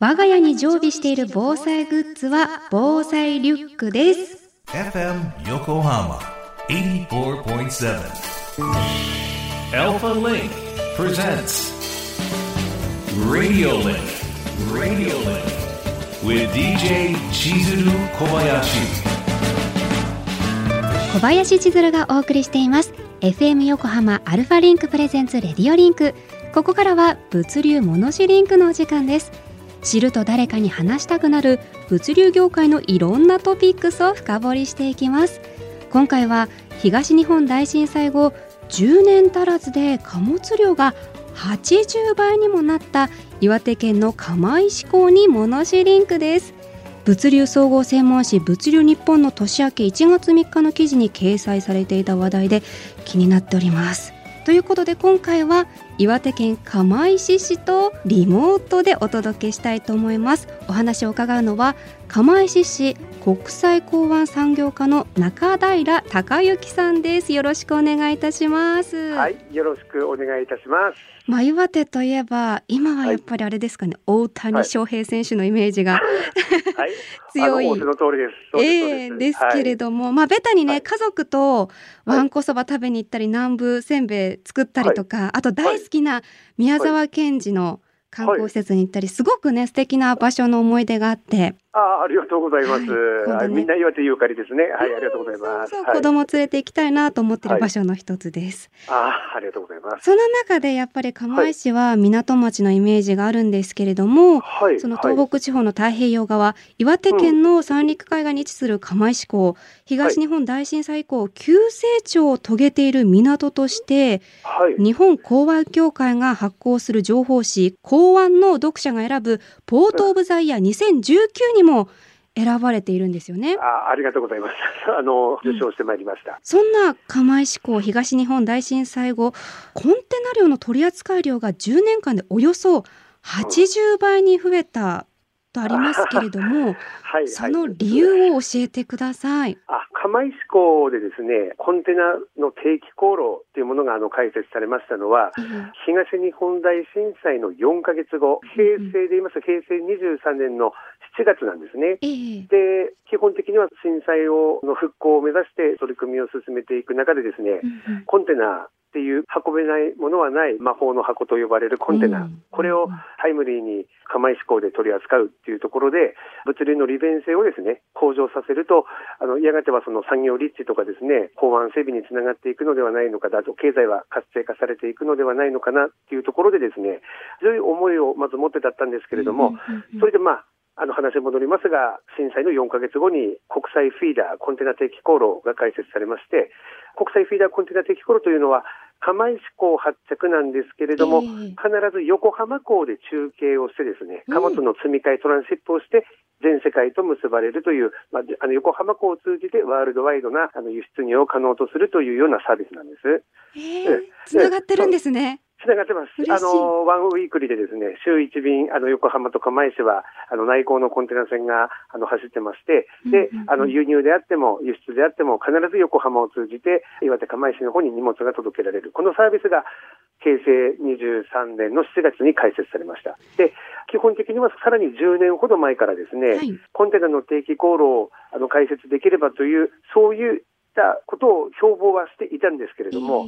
我が家に常備している防災グッズは防災リュックです。FM 横浜84.7 Alpha Link presents Radio Link Radio Link with DJ 千鶴小林小林千鶴がお送りしています。FM 横浜 Alpha Link presents Radio Linkここからは物流モノシリンクのお時間です知ると誰かに話したくなる物流業界のいろんなトピックスを深掘りしていきます。今回は東日本大震災後10年足らずで貨物量が80倍にもなった岩手県の釜石港にモノシリンクです。物流総合専門誌物流日本の年明け1月3日の記事に掲載されていた話題で気になっております。ということで今回は岩手県釜石市とリモートでお届けしたいと思います。お話を伺うのは釜石市国際港湾産業課の中平隆之さんです。よろしくお願いいたします。はいよろしくお願いいたします。まあ、岩手といえば今はやっぱりあれですかね、はい、大谷翔平選手のイメージが、はい、強い。の通りです。ええー、です。けれども、はい、まあベタにね、家族とわんこそば食べに行ったり、南部せんべい作ったりとか、あと大好きな宮沢賢治の観光施設に行ったり、すごくね素敵な場所の思い出があって。あありがとうございます。はい、ね、みんな岩手ゆかりですね。はい、ありがとうございます。そう子供連れて行きたいなと思っている場所の一つです。ああ、ありがとうございます。その中でやっぱり釜石は港町のイメージがあるんですけれども、はい、その東北地方の太平洋側、岩手県の三陸海岸に位置する釜石港、東日本大震災以降急成長を遂げている港として、日本港湾協会が発行する情報誌港湾の読者が選ぶポートオブザイヤー2019にも選ばれているんですよね。あありがとうございます。あの受賞してまいりました、うん、そんな釜石港東日本大震災後、コンテナ量の取扱量が10年間でおよそ80倍に増えたとありますけれども、はい、その理由を教えてください。あ釜石港でですね、コンテナの定期航路というものがあの開設されましたのは、うん、東日本大震災の4か月後、平成で言いますと平成23年の7月なんですね。で、基本的には震災をの復興を目指して取り組みを進めていく中でですね、うん、コンテナっていう運べないものはない魔法の箱と呼ばれるコンテナ、うん、これをタイムリーに釜石港で取り扱うっていうところで物流の利便性をですね向上させるとあのやがてはその産業立地とかですね港湾整備につながっていくのではないのかだと経済は活性化されていくのではないのかなっていうところでですね強い思いをまず持ってだったんですけれども、それでまああの話戻りますが、震災の4ヶ月後に国際フィーダーコンテナ定期航路が開設されまして、国際フィーダーコンテナ定期航路というのは、釜石港発着なんですけれども、えー、必ず横浜港で中継をしてですね、貨物の積み替え、トランシップをして、全世界と結ばれるという、まあ、あの横浜港を通じてワールドワイドなあの輸出入を可能とするというようなサービスなんです。えー、つながってるんですね。つながってます。あの、 one weekly でですね、週1便、あの、横浜と釜石は、あの、内港のコンテナ船が、あの、走ってまして、で、あの、輸入であっても、輸出であっても、必ず横浜を通じて、岩手釜石の方に荷物が届けられる。このサービスが、平成23年の7月に開設されました。で、基本的にはさらに10年ほど前からですね、はい、コンテナの定期航路をあの開設できればという、そういうたことを標榜はしていたんですけれども、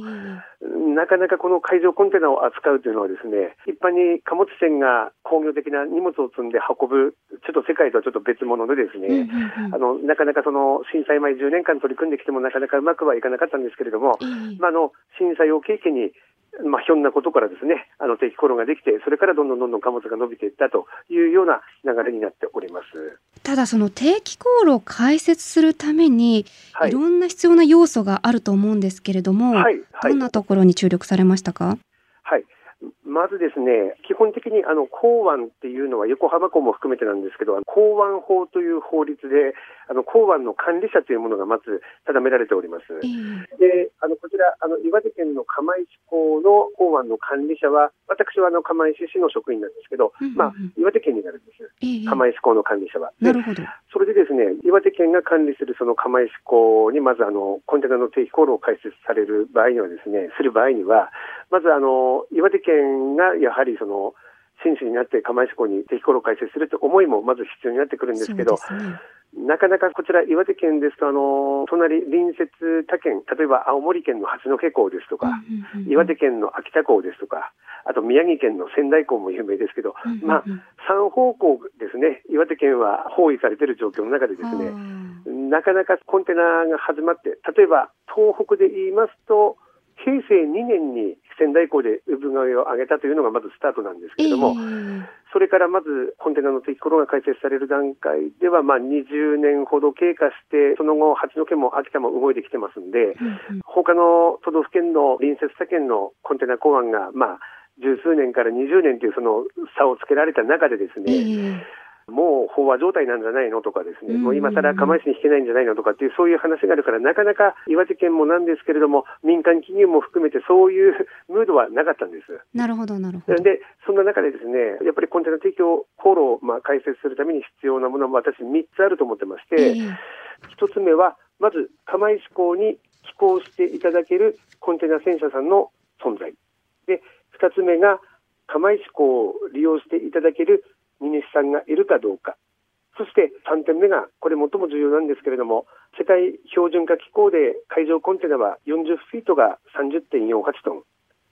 なかなかこの海上コンテナを扱うというのはですね、一般に貨物船が工業的な荷物を積んで運ぶ、ちょっと世界とはちょっと別物でですね、あの、なかなかその震災前10年間取り組んできてもなかなかうまくはいかなかったんですけれども、まあ、あの、震災を契機にまあ、ひょんなことからですね、あの定期コロができて、それからどんどんどんどん貨物が伸びていったというような流れになっております。ただ、その定期航路を開設するために、はい、いろんな必要な要素があると思うんですけれども、はい、はい、どんなところに注力されましたか？まずですね、基本的にあの港湾っていうのは横浜港も含めてなんですけど、港湾法という法律で、あの港湾の管理者というものがまず定められております。えー、で、あのこちら、あの岩手県の釜石港の港湾の管理者は、私はあの釜石市の職員なんですけど、うんうんうん、まあ、岩手県になるんです。えー、釜石港の管理者は。なるほど。それでですね、岩手県が管理するその釜石港にまずあのコンテナの定期航路を開設される場合にはですね、する場合には、まずあの岩手県がやはりその真摯になって釜石港に適航路を開設するという思いもまず必要になってくるんですけど、なかなかこちら、岩手県ですと、あの隣、隣接他県、例えば青森県の八戸港ですとか、岩手県の秋田港ですとか、あと宮城県の仙台港も有名ですけど、まあ、3方向ですね、岩手県は包囲されている状況の中でですね、なかなかコンテナが始まって、例えば東北で言いますと、平成2年に仙台港で産声を上げたというのがまずスタートなんですけれども、えー、それからまずコンテナの適コロが開設される段階では、まあ、20年ほど経過して、その後、八戸も秋田も動いてきてますんで、うんうん、他の都道府県の隣接他県のコンテナ港湾が、まあ、十数年から20年というその差をつけられた中でですね、えーもう飽和状態なんじゃないのとかですね、もう今更釜石に引けないんじゃないのとかっていう、そういう話があるから、なかなか岩手県もなんですけれども、民間企業も含めて、そういうムードはなかったんです。なるほど、なるほど。で、そんな中でですね、やっぱりコンテナ提供航路をまあ開設するために必要なものは、私、3つあると思ってまして、えー、1つ目は、まず釜石港に寄港していただけるコンテナ船社さんの存在。で、2つ目が、釜石港を利用していただける荷主さんがいるかどうか。そして3点目が、これ最も重要なんですけれども、世界標準化機構で海上コンテナは40フィートが30.48トン、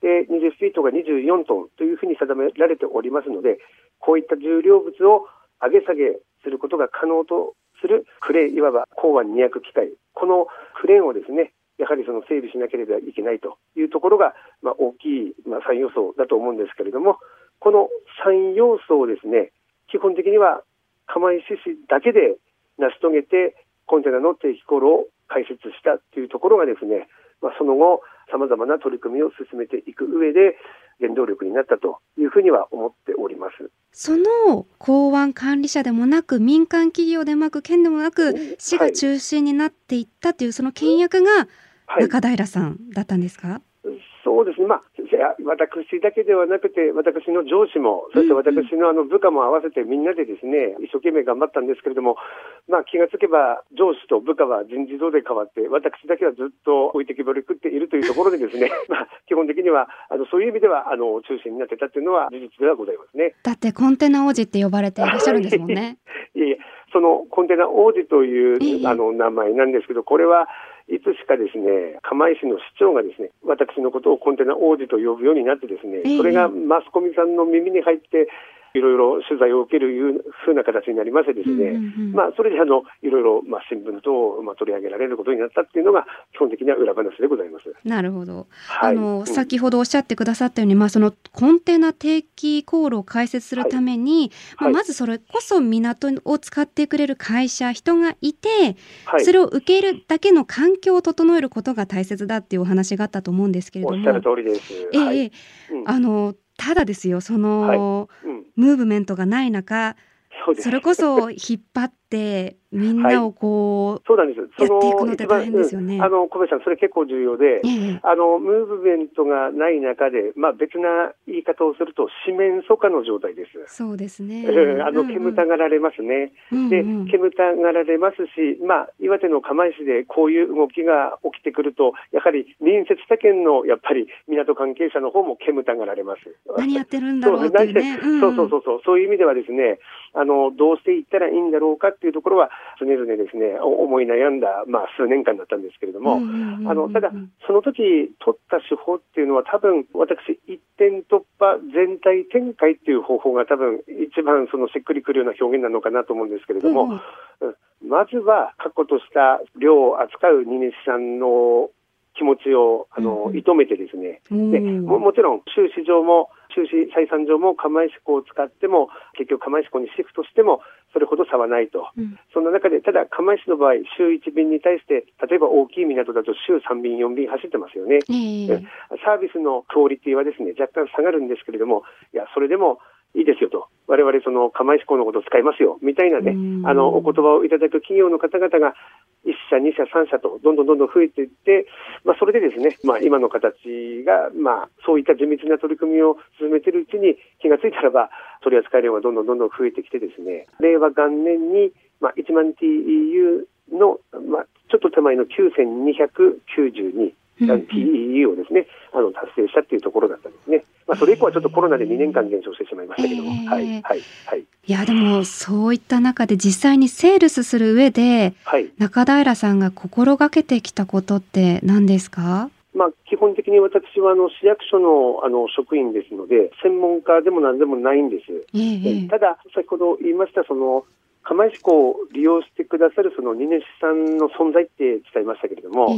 で20フィートが24トンというふうに定められておりますので、こういった重量物を上げ下げすることが可能とするクレー、いわば港湾200機械、このクレーンをですね、やはりその整備しなければいけないというところが、まあ、大きい、まあ、3要素だと思うんですけれども、この3要素をですね、基本的には釜石市だけで成し遂げてコンテナの定期航路を開設したというところがですね、まあ、その後、さまざまな取り組みを進めていく上で、原動力になったというふうには思っております。その港湾管理者でもなく、民間企業でもなく、県でもなく、市が中心になっていったという、その倹約が中平さんだったんですか、はいそうですね、まあ、私だけではなくて、私の上司も、そして私のあの部下も合わせてみんなでですね、一生懸命頑張ったんですけれども、まあ、気がつけば上司と部下は人事異動で変わって、私だけはずっと置いてきぼり食っているというところでですね、まあ、基本的にはあのそういう意味ではあの中心になってたというのは事実ではございますね。だってコンテナ王子って呼ばれていらっしゃるんですもんね。いえいえ、そのコンテナ王子というあの名前なんですけど、これはいつしかですね、釜石の市長がですね、私のことをコンテナ王子と呼ぶようになってですね、それがマスコミさんの耳に入って、いろいろ取材を受けるいうふうな形になりましてですね、うんうんうん、まあ、それであのいろいろ、まあ、新聞等、まあ、取り上げられることになったっていうのが基本的な裏話でございます。なるほど。はい、あの、うん、先ほどおっしゃってくださったように、まあ、そのコンテナ定期航路を開設するために、はい、まあ、まずそれこそ港を使ってくれる会社、人がいて、はい、それを受け入れるだけの環境を整えることが大切だっていうお話があったと思うんですけれども。おっしゃる通りです。ええーうん、あのただですよその、はい。うん、ムーブメントがない中それこそ引っ張ってみんなをこう、はい、そうなんですやっていくのって大変ですよね。あの小林さんそれ結構重要で、ええ、あのムーブメントがない中で、まあ別な言い方をすると四面楚歌の状態です。そうですね。あの煙たがられますね。うんうん、で煙たがられますし、まあ岩手の釜石でこういう動きが起きてくると、やはり隣接他県のやっぱり港関係者の方も煙たがられます。何やってるんだろうっていうね。そうそうそうそうそういう意味ではですね、あのどうしていったらいいんだろうかっていうところは常々ですね、思い悩んだ、まあ、数年間だったんですけれども、あのただ、その時取った手法っていうのは、多分私、一点突破、全体展開っていう方法が、多分一番そのしっくりくるような表現なのかなと思うんですけれども、うん、まずは確固とした量を扱う荷主さんの気持ちをあの、射止めてですね、でももちろん収支上も収支採算上も釜石港を使っても結局釜石港にシフトしてもそれほど差はないと、うん、そんな中でただ釜石の場合週1便に対して例えば大きい港だと週3便4便走ってますよね、えー、サービスのクオリティはですね若干下がるんですけれどもいやそれでもいいですよと、我々その釜石港のことを使いますよみたいなね、あのお言葉をいただく企業の方々が1社、2社、3社とどんどんどんどん増えていって、まあ、それでですね、まあ、今の形が、まあ、そういった地道な取り組みを進めているうちに気がついたらば、取扱量がどんどんどんどん増えてきてですね、令和元年に、まあ、1万 TEU の、まあ、ちょっと手前の9292うん TEE をですね、あの達成したっていうところだったんですね。まあ、それ以降はちょっとコロナで2年間減少してしまいましたけども、はい、はい、はい。いやでもそういった中で実際にセールスする上ではい。中平さんが心がけてきたことって何ですか？まあ、基本的に私はあの市役所のあの職員ですので、専門家でも何でもないんです。ええええただ、先ほど言いました、その、釜石港を利用してくださるその荷主さんの存在って伝えましたけれども、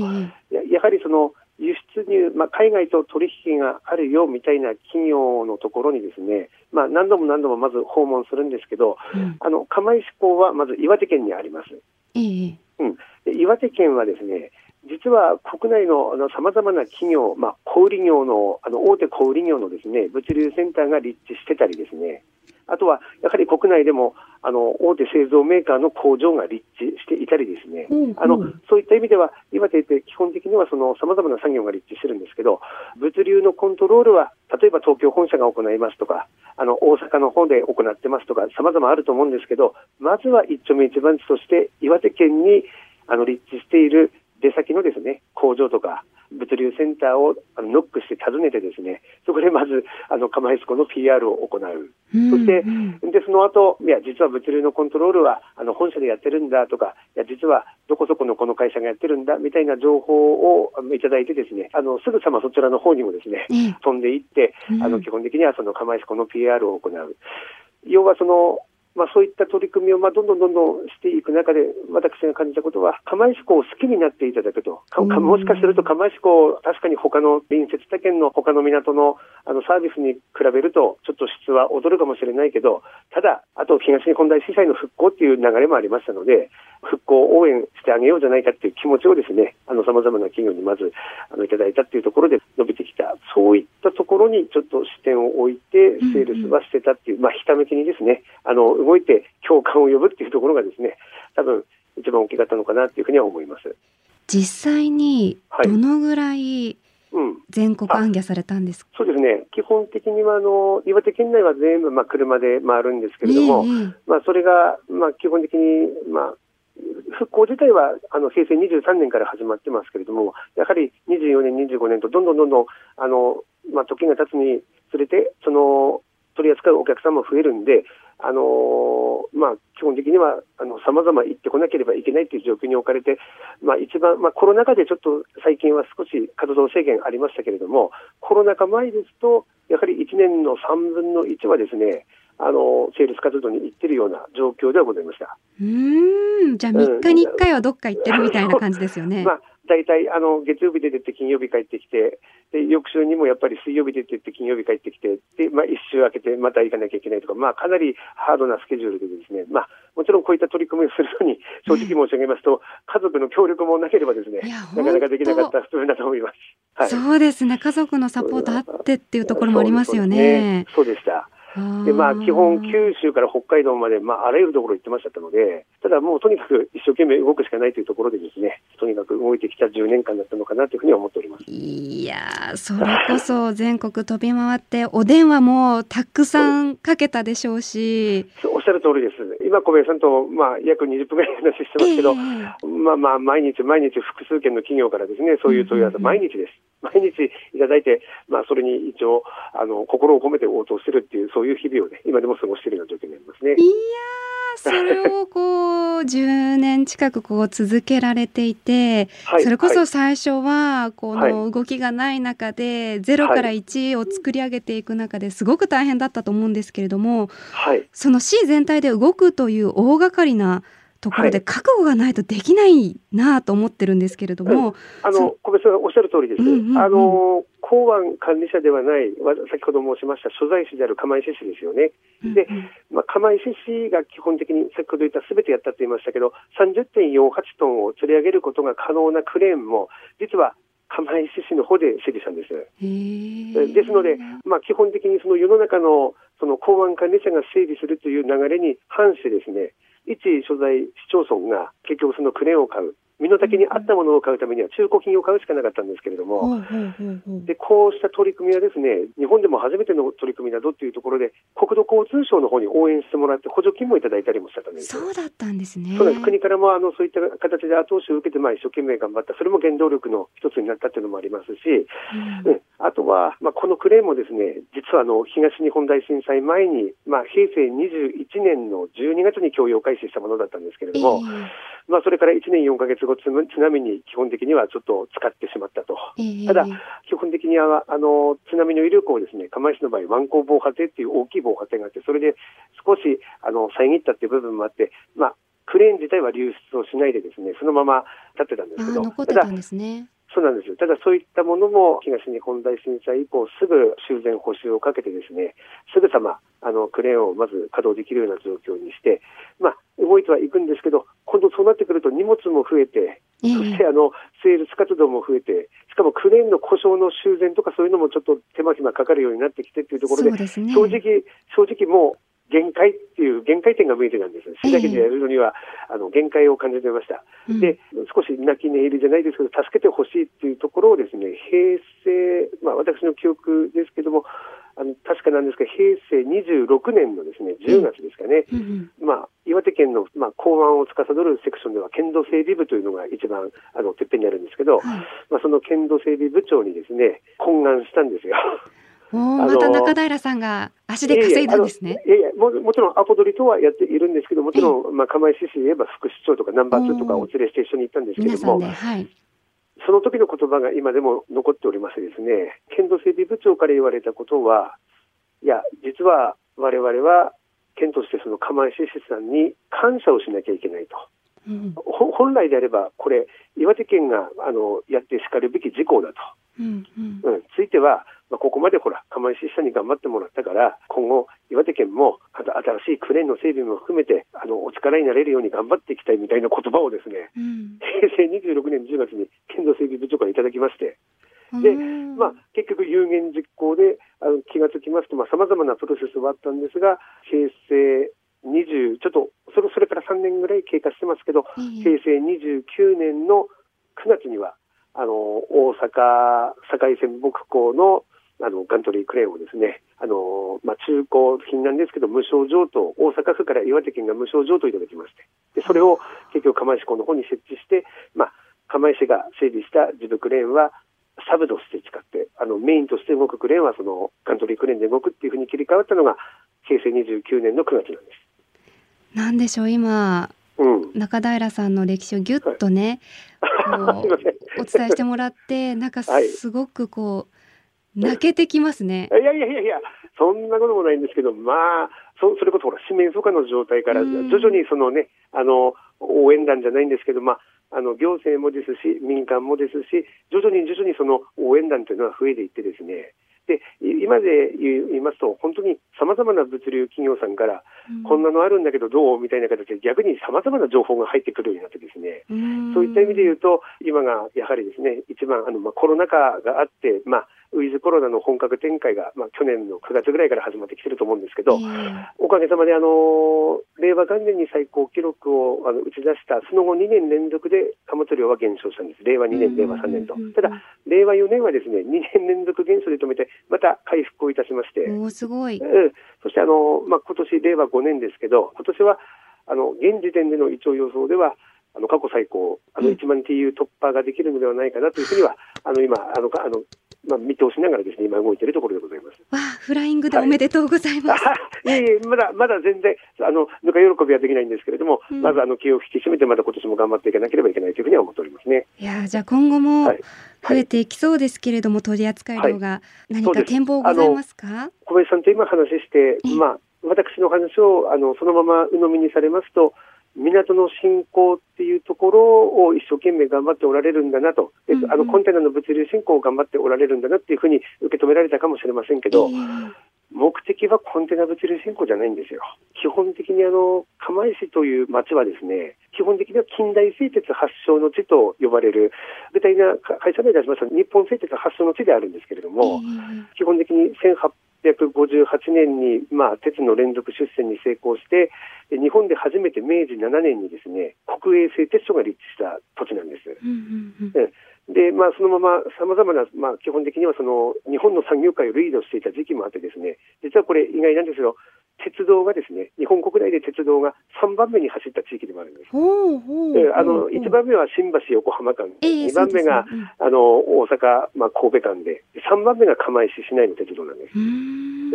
ええ。ややはりその輸出入、まあ、海外と取引があるよみたいな企業のところにですね、まあ、何度も何度もまず訪問するんですけど、うん。あの釜石港はまず岩手県にあります。ええ。うん、で岩手県はですね、実は国内のさまざまな企業、まあ、小売業のあの大手小売業のですね物流センターが立地してたりですね、あとはやはり国内でもあの大手製造メーカーの工場が立地していたりですね、ほうほうあのそういった意味では、岩手って基本的にはさまざまな産業が立地してるんですけど、物流のコントロールは、例えば東京本社が行いますとか、あの大阪の方で行ってますとか、さまざまあると思うんですけど、まずは一丁目一番地として、岩手県にあの立地している出先のですね工場とか物流センターをノックして訪ねてですねそこでまずあの釜石港の PR を行う。うんそしてうんで、その後、いや、実は物流のコントロールは、あの、本社でやってるんだとか、いや、実はどこそこのこの会社がやってるんだ、みたいな情報をいただいてですね、あの、すぐさまそちらの方にもですね、ええ飛んでいって、あの、うん基本的にはその釜石港の PR を行う。要はその、まあ、そういった取り組みを、まあ、どんどんどんどんしていく中で、私が感じたことは、釜石港を好きになっていただくと。もしかすると釜石港、確かに他の隣接他県の他の港のあのサービスに比べると、ちょっと質は劣るかもしれないけど、ただ、あと東日本大震災の復興っていう流れもありましたので、復興応援してあげようじゃないかっていう気持ちをですね、あの、様々な企業にまず、あの、いただいたっていうところで伸びてきた、そういったところにちょっと視点を置いて、セールスはしてたっていう、まあ、ひたむきにですね、あの、動いて共感を呼ぶっていうところがですね、多分、一番大きかったのかなっていうふうには思います。実際にはいどのぐらいうん。全国行脚されたんですか、そうですね。基本的には、あの、岩手県内は全部、まあ、車で回るんですけれども、えええまあ、それが、まあ、基本的に、まあ、復興自体はあの平成23年から始まってますけれども、やはり24年、25年とどんどんどんどんあの、まあ、時が経つにつれて、その取り扱うお客さんも増えるんで、あのまあ、基本的にはさまざま行ってこなければいけないという状況に置かれて、まあ、一番、まあ、コロナ禍でちょっと最近は少し活動制限ありましたけれども、コロナ禍前ですと、やはり1年の3分の1はですね、あのセールス活動に行ってるような状況ではございました。うーんじゃあ3日に1回はどっか行ってるみたいな感じですよね。まあ、大体あの月曜日で出て金曜日帰ってきて、で翌週にもやっぱり水曜日で出て金曜日帰ってきて、でまあ、1週空けてまた行かなきゃいけないとか、まあ、かなりハードなスケジュールでですね、まあ、もちろんこういった取り組みをするのに、正直申し上げますと、家族の協力もなければですねなかなかできなかった部分だと思います。はい、そうですね。家族のサポートあってっていうところもありますよね。そうねそうでした。で、まあ、基本、九州から北海道まで、まあ、あらゆるところ行ってましたので、ただもうとにかく一生懸命動くしかないというところでですね、とにかく動いてきた10年間だったのかなというふうには思っております。いやーそれこそ全国飛び回ってお電話もたくさんかけたでしょうし。おっしゃる通りです。今、小林さんと、まあ、約20分ぐらい話してますけど、ええまあまあ、毎日毎日複数件の企業からですね、そういう問い合わせ、毎日です。毎日いただいて、まあ、それに一応、あの、心を込めて応答してるっていう、そういう日々をね、今でも過ごしているような状況になりますね。いやーそれをこう 10年近くこう続けられていて、はいそれこはいそ最初はこの動きがない中で0から1を作り上げていく中ですごく大変だったと思うんですけれどもはい。その市全体で動くという大掛かりなところではい覚悟がないとできないなと思ってるんですけれども、あその小林さんがおっしゃる通りです。うんうんうんあの港湾管理者ではない、わ先ほど申しました所在市である釜石市ですよね。でうんうんまあ、釜石市が基本的に先ほど言ったすべてやったと言いましたけど、30.48トンを釣り上げることが可能なクレーンも、実は釜石市の方で整備したんです。ですので、まあ、基本的にその世の中のその港湾管理者が整備するという流れに反してですね、一所在市町村が結局そのクレーンを買う。身の丈に合ったものを買うためには中古品を買うしかなかったんですけれども、でこうした取り組みはですね日本でも初めての取り組みなどっていうところで国土交通省の方に応援してもらって補助金もいただいたりもしたんですよそうだったんですね。国からもあのそういった形で後押しを受けて、まあ、一生懸命頑張った、それも原動力の一つになったっていうのもありますし、うん。うん、あとは、まあ、このクレーンもですね実はあの東日本大震災前に、まあ、平成21年の12月に供用開始したものだったんですけれども、まあ、それから1年4か月後、津波に基本的にはちょっと使ってしまったと。ええただ、基本的にはあの津波の威力をですね釜石の場合、湾口防波堤っていう大きい防波堤があって、それで少しあの遮ったっていう部分もあって、まあ、クレーン自体は流出をしないで、ですねそのまま立ってたんですけど、あ残ってただたんですね。そうなんですよただ、そういったものも東日本大震災以降、すぐ修繕補修をかけて、ですねすぐさまあのクレーンをまず稼働できるような状況にして、まあ、動いてはいくんですけど、今度そうなってくると荷物も増えて、ええそしてあのセールス活動も増えて、しかもクレーンの故障の修繕とかそういうのもちょっと手間暇かかるようになってきてっていうところで。正直、正直もう限界っていう限界点が見えてたんです。ええ市だけでやるのには、あの限界を感じてました。うんで、少し泣き寝入りじゃないですけど、助けてほしいっていうところをですね、平成、まあ私の記憶ですけども、あの確かなんですが、平成26年のですね、10月ですかね、うんうんまあ、岩手県の、まあ、港湾を司るセクションでは、県土整備部というのが一番あのてっぺんにあるんですけど、はいまあ、その県土整備部長にですね、懇願したんですよ。また中平さんが足で稼いだんですね。いやいやも、もちろんアポ取りとはやっているんですけど、もちろん、まあ、釜石市で言えば副市長とかナンバー2とかお連れして一緒に行ったんですけども皆さんで、、はい。その時の言葉が今でも残っておりましてですね、県土整備部長から言われたことは、いや、実は我々は県としてその釜石市さんに感謝をしなきゃいけないと。うん。ほ本来であれば、これ、岩手県があのやってしかるべき事項だと。うんうん。うん、ついては、まあ、ここまでほら、釜石市さんに頑張ってもらったから、今後、岩手県もあと新しいクレーンの整備も含めて、あのお力になれるように頑張っていきたいみたいな言葉をですね、うん。平成26年10月に県土整備部長からいただきまして、でうん。まあ、結局、有言実行であの気がつきますと、さまざ、まなプロセスはあったんですが、平成20、ちょっとそれそれから3年ぐらい経過してますけど、ええ。平成29年の9月には、あの大阪堺泉木港のあのガントリークレーンをですね、あのまあ、中古品なんですけど、無償譲渡、大阪府から岩手県が無償譲渡いただきまして、でそれを結局、釜石港の方に設置して、まあ、釜石が整備した自部クレーンは、サブとして使って、あのメインとして動くクレーンはそのガントリークレーンで動くっていうふうに切り替わったのが、平成29年の9月なんです。なんでしょう今。うん。中平さんの歴史をぎゅっとね、こすい お伝えしてもらってなんかはいすごくこう泣けてきますね。いやいやいやいや、そんなこともないんですけど、まあ、そそれこそほら、四面楚歌の状態から、うん。徐々にそのね、あの、応援団じゃないんですけど、まあ、あの、行政もですし、民間もですし、徐々に徐々にその応援団というのは増えていってですね、で、い今で言いますと、本当に様々な物流企業さんから、うん。こんなのあるんだけどどうみたいな形で逆に様々な情報が入ってくるようになってですね、うん。そういった意味で言うと、今がやはりですね、一番あの、まあ、コロナ禍があって、まあ、ウィズコロナの本格展開が、まあ、去年の9月ぐらいから始まってきてると思うんですけど、えおかげさまで、あの令和元年に最高記録をあの打ち出した、その後2年連続で貨物量は減少したんです。令和2年、令和3年と。ただ、令和4年はですね、2年連続減少で止めて、また回復をいたしまして、えおーすごい。うんそしてあの、まあ、今年令和5年ですけど、今年はあの現時点での一応予想では、あの過去最高、あのうん1万 TU 突破ができるのではないかなというふうには、あの今、あのかあのまあ、見通しながらですね、今動いているところでございます。わあフライングでおめでとうございます。あ いえいえ、まだまだ全然、あのぬか喜びはできないんですけれども、うんまずあの気を引き締めて、また今年も頑張っていかなければいけないというふうには思っておりますね。いやーじゃあ今後もはい増えていきそうですけれども、取り扱い量が何か展望ございますか？小林さんと今話してええ、まあ、私の話をあのそのまま鵜呑みにされますと、港の振興っていうところを一生懸命頑張っておられるんだなと、うんうん。とあのコンテナの物流振興を頑張っておられるんだなっていうふうに受け止められたかもしれませんけど、え。目的はコンテナ物流振興じゃないんですよ。基本的にあの釜石という町はですね、基本的には近代製鉄発祥の地と呼ばれる、具体的な会社名出しますと日本製鉄発祥の地であるんですけれどえも、え基本的に1858年に、まあ、鉄の連続出線に成功して、日本で初めて明治7年にですね国営製鉄所が立地した土地なんです。うんうんうんで、まあ、そのままさまざまな、まあ、基本的にはその日本の産業界をリードしていた時期もあってですね実はこれ意外なんですけど鉄道がですね日本国内で鉄道が3番目に走った地域でもあるんです。ほうほうあの1番目は新橋横浜間、えー、2番目が、ねうん、あの大阪、まあ、神戸間で3番目が釜石市内の鉄道なんです。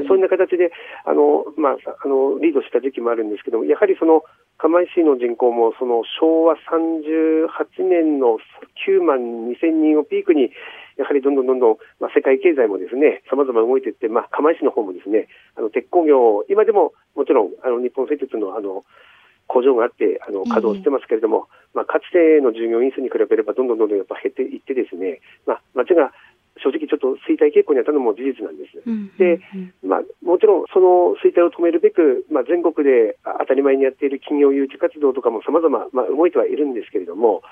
そんな形であの、まあ、あのリードした時期もあるんですけどもやはりその釜石市の人口もその昭和38年の9万2000人をピークにやはりどんどんどんどん、まあ、世界経済もですね、様々動いていって、まあ、釜石の方もですね、あの、鉄工業、今でももちろん、あの、日本製鉄の、あの、工場があって、あの、稼働してますけれども、まあ、かつての従業員数に比べれば、どんどんどんどんやっぱ減っていってですね、まあ、町が正直ちょっと衰退傾向にあったのも事実なんです。で、まあ、もちろんその衰退を止めるべく、まあ、全国で当たり前にやっている企業誘致活動とかも様々、まあ、動いてはいるんですけれども、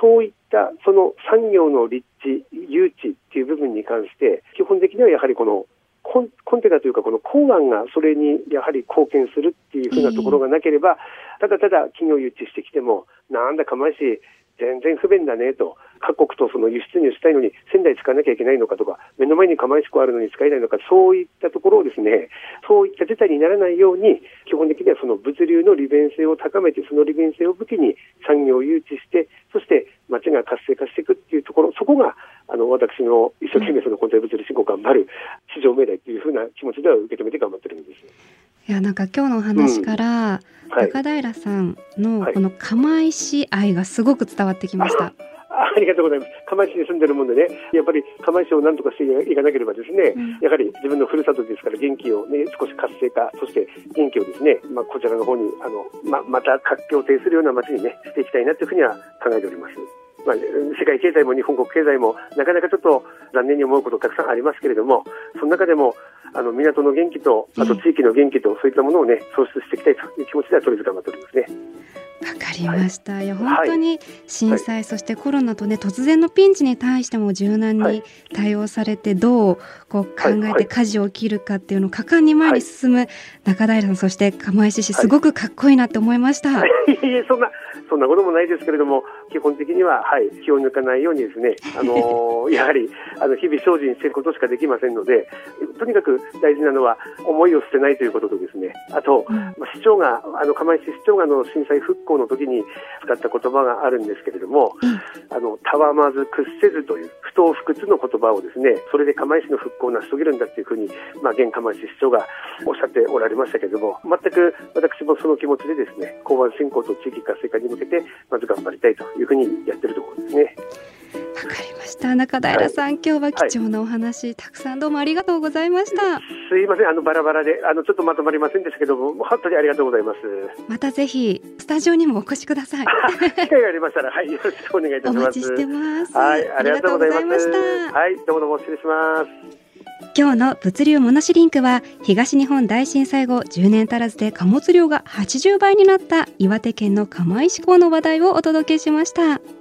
そういったその産業の立地、誘致っていう部分に関して、基本的にはやはりこのコンコンテナというか、この港湾がそれにやはり貢献するっていうふうなところがなければ、ただただ企業誘致してきても、なんだかましい、全然不便だねと、各国とその輸出入したいのに仙台使わなきゃいけないのかとか、目の前に釜石港あるのに使えないのか、そういったところをですね、そういった事態にならないように、基本的にはその物流の利便性を高めて、その利便性を武器に産業を誘致して、そして街が活性化していくっていうところ、そこがあの私の一生懸命そのコンテナ物流振興頑張る市場命題というふうな気持ちでは受け止めて頑張ってるんです。いやなんか今日のお話から、うんはい、高平さんのこの釜石愛がすごく伝わってきました。ありがとうございます。釜石に住んでるもんでね、やっぱり釜石をなんとかしていかなければですね、うん、やはり自分のふるさとですから元気をね、少し活性化、そして元気をですね、まあ、こちらの方に、あの、ま、また活気を呈するような街にね、していきたいなというふうには考えております。まあ、世界経済も日本国経済もなかなかちょっと残念に思うことたくさんありますけれども、その中でもあの港の元気と、あと地域の元気と、そういったものをね、創出していきたいという気持ちでは取り頑張っておりますね。わかりました、はい、いや本当に震災、はい、そしてコロナとね突然のピンチに対しても柔軟に対応されてどうこう考えて舵を切るかっていうのを果敢に前に進む中平さん、そして釜石市すごくかっこいいなって思いました。いえそんなそんなこともないですけれども基本的にははい気を抜かないようにですねあの やはりあの日々精進していくことしかできませんのでとにかく大事なのは思いを捨てないということとですねあと、まあ、市長があの釜石市長がの震災復興の時に使った言葉があるんですけれども、あの、たわまず屈せずという不当不屈の言葉をですね、それで釜石の復興を成し遂げるんだというふうに、まあ、現釜石市長がおっしゃっておられましたけれども、全く私もその気持ちでですね、港湾振興と地域活性化に向けて、まず頑張りたいというふうにやってるところですね。わかりました。中平さん、はい、今日は貴重なお話、はい、たくさんどうもありがとうございました。すいません。あのバラバラであのちょっとまとまりませんでしたけども本当にありがとうございます。またぜひスタジオにもお越しください。機会がありましたらはいよろしくお願いいたします。お待ちしてます。はいありがとうございました。はいどうもどうも失礼します今日の物流モノシリンクは東日本大震災後10年足らずで貨物量が80倍になった岩手県の釜石港の話題をお届けしました。